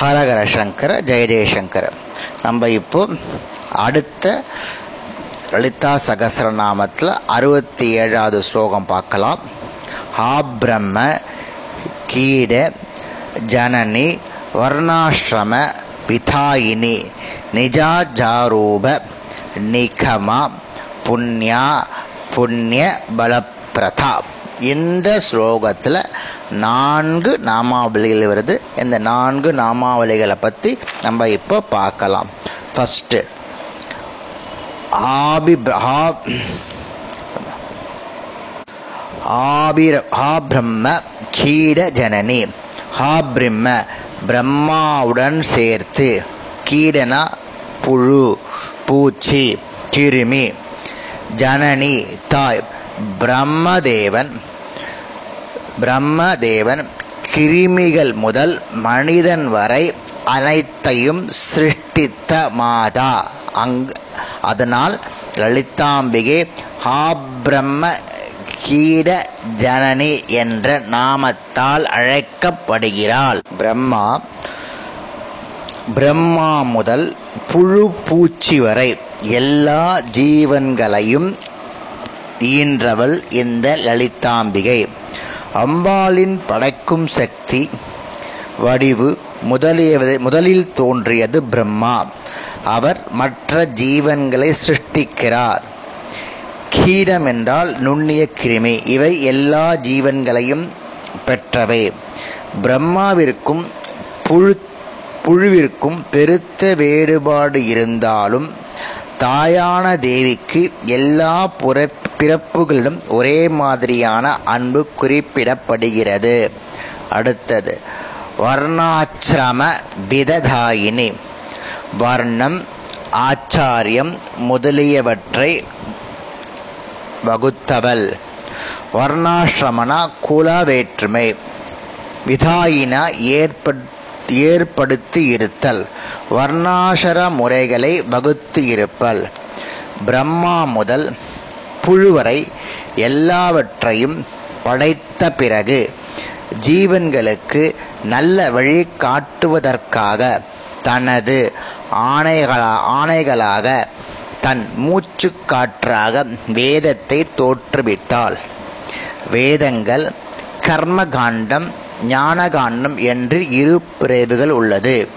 ஹரஹர சங்கர ஜெய ஜெயசங்கர நம்ம இப்போ அடுத்த லலிதா சகசரநாமத்தில் அறுபத்தி ஏழாவது ஸ்லோகம் பார்க்கலாம். ஆ பிரம்ம கீட ஜனனி வர்ணாசிரம விதாயினி நிஜாஜாரூப நிகமா புண்ணியா புண்ணிய பலப்பிரதா இந்த ஸ்லோகத்தில் நான்கு நாமாவளிகள் வருது. இந்த நான்கு நாமாவளிகளை பற்றி நம்ம இப்போ பார்க்கலாம். ஃபஸ்ட்டு ஆபி ஆபிர ஹா பிரம்ம கீட ஜனனி. ஹா பிரம்ம பிரம்மாவுடன் சேர்த்து கீடனா புழு பூச்சி கிருமி. ஜனனி தாய் பிரம்மதேவன். பிரம்மதேவன் கிருமிகள் முதல் மனிதன் வரை அனைத்தையும் சிருஷ்டித்த மாதா. அங் அதனால் லலிதாம்பிகே ஹா பிரம்ம கீட ஜனனி என்ற நாமத்தால் அழைக்கப்படுகிறாள். பிரம்மா பிரம்மா முதல் புழு பூச்சி வரை எல்லா ஜீவன்களையும் ஈன்றவள் இந்த லலிதாம்பிகை. அம்பாளின் படைக்கும் சக்தி வடிவு முதலியவை முதலில் தோன்றியது பிரம்மா. அவர் மற்ற ஜீவன்களை சிருஷ்டிக்கிறார். கீடம் என்றால் நுண்ணிய கிருமி. இவை எல்லா ஜீவன்களையும் பெற்றவை. பிரம்மாவிற்கும் புழு புழுவிற்கும் பெருத்த வேறுபாடு இருந்தாலும் தாயான தேவிக்கு எல்லா புற பிறப்புகளிலும் ஒரே மாதிரியான அன்பு குறிப்பிடப்படுகிறது. அடுத்தது வர்ணாச்சிரம விததாயினி. வர்ணம் ஆச்சாரியம் முதலியவற்றை வகுத்தவள். வர்ணாசிரமனா குல வேற்றுமை விதாயினா ஏற்பட் ஏற்படுத்தி இருத்தல் வர்ணாசர முறைகளை வகுத்து இருப்பல் பிரம்மா முதல் புழுவரை எல்லாவற்றையும் படைத்த பிறகு ஜீவன்களுக்கு நல்ல வழி காட்டுவதற்காக தனது ஆணைகளா ஆணைகளாக தன் மூச்சு காற்றாக வேதத்தை தோற்றுவித்தாள். வேதங்கள் கர்மகாண்டம் ஞானகாண்டம் என்று இரு பிரிவுகள் உள்ளது.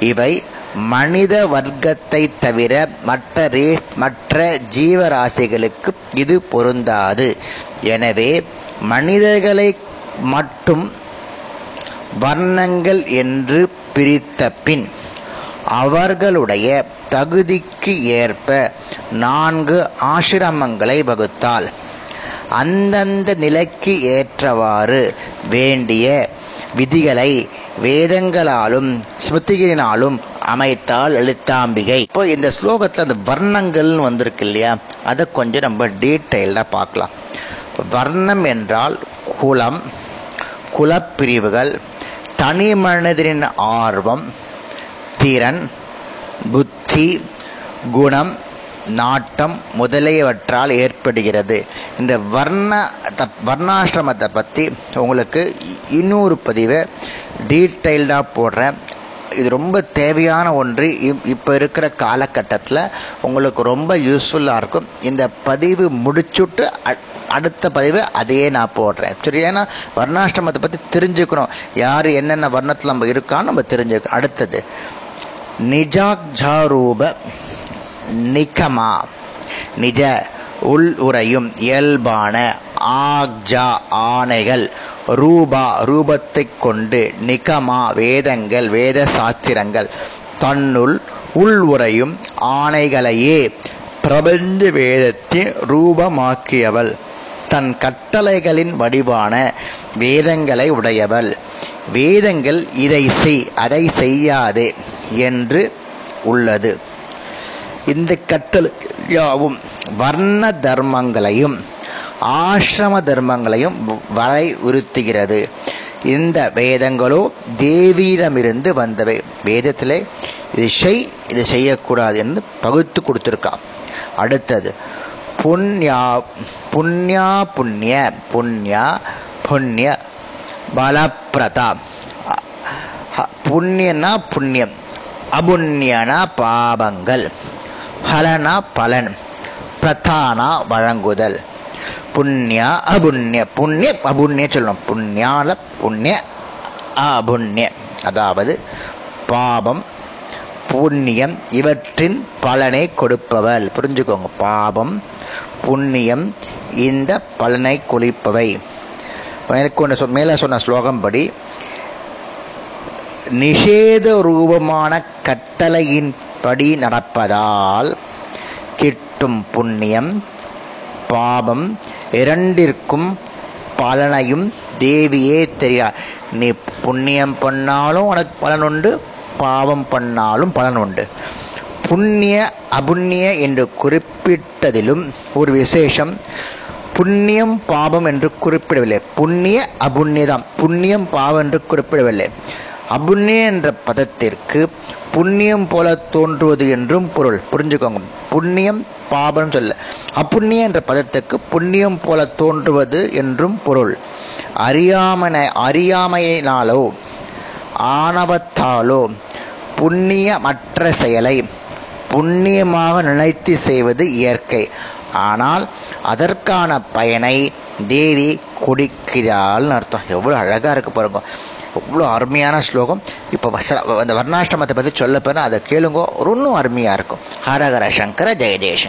இவை மனித வர்க்கத்தை தவிர மற்ற ரே மற்ற ஜீவராசிகளுக்கு இது பொருந்தாது. எனவே மனிதர்களை மட்டும் வர்ணங்கள் என்று பிரித்த பின் அவர்களுடைய தகுதிக்கு ஏற்ப நான்கு ஆசிரமங்களை வகுத்தால் அந்தந்த நிலைக்கு ஏற்றவாறு வேண்டிய விதிகளை வேதங்களாலும் ஸ்மிருதிகளினாலும் அமைத்தால் லலிதாம்பிகை இப்போ இந்த ஸ்லோகத்தில் அந்த வர்ணங்கள்னு வந்திருக்கு இல்லையா? அதை கொஞ்சம் நம்ம டீட்டெயில்டாக பார்க்கலாம். வர்ணம் என்றால் குலம் குலப்பிரிவுகள் தனி மனிதனின் ஆர்வம் திறன் புத்தி குணம் நாட்டம் முதலியவற்றால் ஏற்படுகிறது. இந்த வர்ண த வர்ணாசிரமத்தை பற்றி உங்களுக்கு இன்னொரு பதிவை டீட்டெயில்டாக போடுறேன். இது ரொம்ப தேவையான ஒன்று. இப்போ இருக்கிற காலகட்டத்தில் உங்களுக்கு ரொம்ப யூஸ்ஃபுல்லாக இருக்கும். இந்த பதிவு முடிச்சுட்டு அடுத்த பதிவு அதையே நான் போடுறேன். சரி ஏன்னா வர்ணாஷ்டிரமத்தை பற்றி தெரிஞ்சுக்கணும். யார் என்னென்ன வர்ணத்தில் நம்ம இருக்கான்னு நம்ம தெரிஞ்சுக்கணும் அடுத்தது. நிஜாக்ஜாரூப நிகமா. நிஜ உள் உரையும் இயல்பான ஆக்ஜா ஆணைகள் ரூபா ரூபத்தை கொண்டு நிகமா வேதங்கள் வேத சாத்திரங்கள். தன்னுள் உள் உரையும் ஆணைகளையே பிரபஞ்ச வேதத்தின் ரூபமாக்கியவள். தன் கட்டளைகளின் வடிவான வேதங்களை உடையவள். வேதங்கள் இதை செய் அதை செய்யாதே என்று உள்ளது. இந்த கட்டளை யாவும் வர்ண தர்மங்களையும் ஆசிரம தர்மங்களையும் வரையுறுத்துகிறது. இந்த வேதங்களோ தேவியிடமிருந்து வந்தவை. வேதத்தில் இது செய் இது செய்யக்கூடாது என்று பகுத்து கொடுத்துருக்கான். அடுத்தது புண்ணியா புண்ணியா புண்ணிய புண்ணியா புண்ணிய பலப்பிரதா புண்ணியனா புண்ணியம். அபுண்ணியனா பாபங்கள். ஹலனா பலன். பிரதானா வழங்குதல். புண்ணியா அபுண்ணிய. புண்ணிய அபுண்ணிய சொல்லணும் புண்ணியால புண்ணிய அபுண்ணிய. அதாவது பாபம் புண்ணியம் இவற்றின் பலனை கொடுப்பவள். புரிஞ்சுக்கோங்க. பாபம் புண்ணியம் இந்த பலனை கொளிப்பவை. எனக்கு சொ மேலே சொன்ன ஸ்லோகம் படி நிஷேத ரூபமான கட்டளையின்படி நடப்பதால் கிட்டும் புண்ணியம் பாபம் இரண்டிற்கும் பலனையும் தேவியே தெரியார். நீ புண்ணியம் பண்ணாலும் உனக்கு பலன் உண்டு பாவம் பண்ணாலும் பலன் உண்டு புண்ணிய அபுண்ணிய என்று குறிப்பிட்டதிலும் ஒரு விசேஷம். புண்ணியம் பாபம் என்று குறிப்பிடவில்லை. புண்ணிய அபுண்ணியதாம் புண்ணியம் பாவம் என்று குறிப்பிடவில்லை. அபுண்ணிய என்ற பதத்திற்கு புண்ணியம் போல தோன்றுவது என்றும் பொருள். புரிஞ்சுக்கோங்க. புண்ணியம் பாபம் சொல்ல. அப்புண்ணிய என்ற பதத்துக்கு புண்ணியம் போல தோன்றுவது என்றும் பொருள். அறியாமனை அறியாமையினாலோ ஆணவத்தாலோ புண்ணியமற்ற செயலை புண்ணியமாக நினைத்து செய்வது இயற்கை. ஆனால் அதற்கான பயனை தேவி கொடுக்கிறாள்னு அர்த்தம். எவ்வளோ அழகாக இருக்கு பாருங்க. எவ்வளோ அருமையான ஸ்லோகம். இப்போ அந்த வர்ணாஷ்டமத்தை பற்றி சொல்ல போனால் அதை கேளுங்க. இன்னும் அருமையாக இருக்கும். ஹரஹர சங்கர ஜெயதேஷன்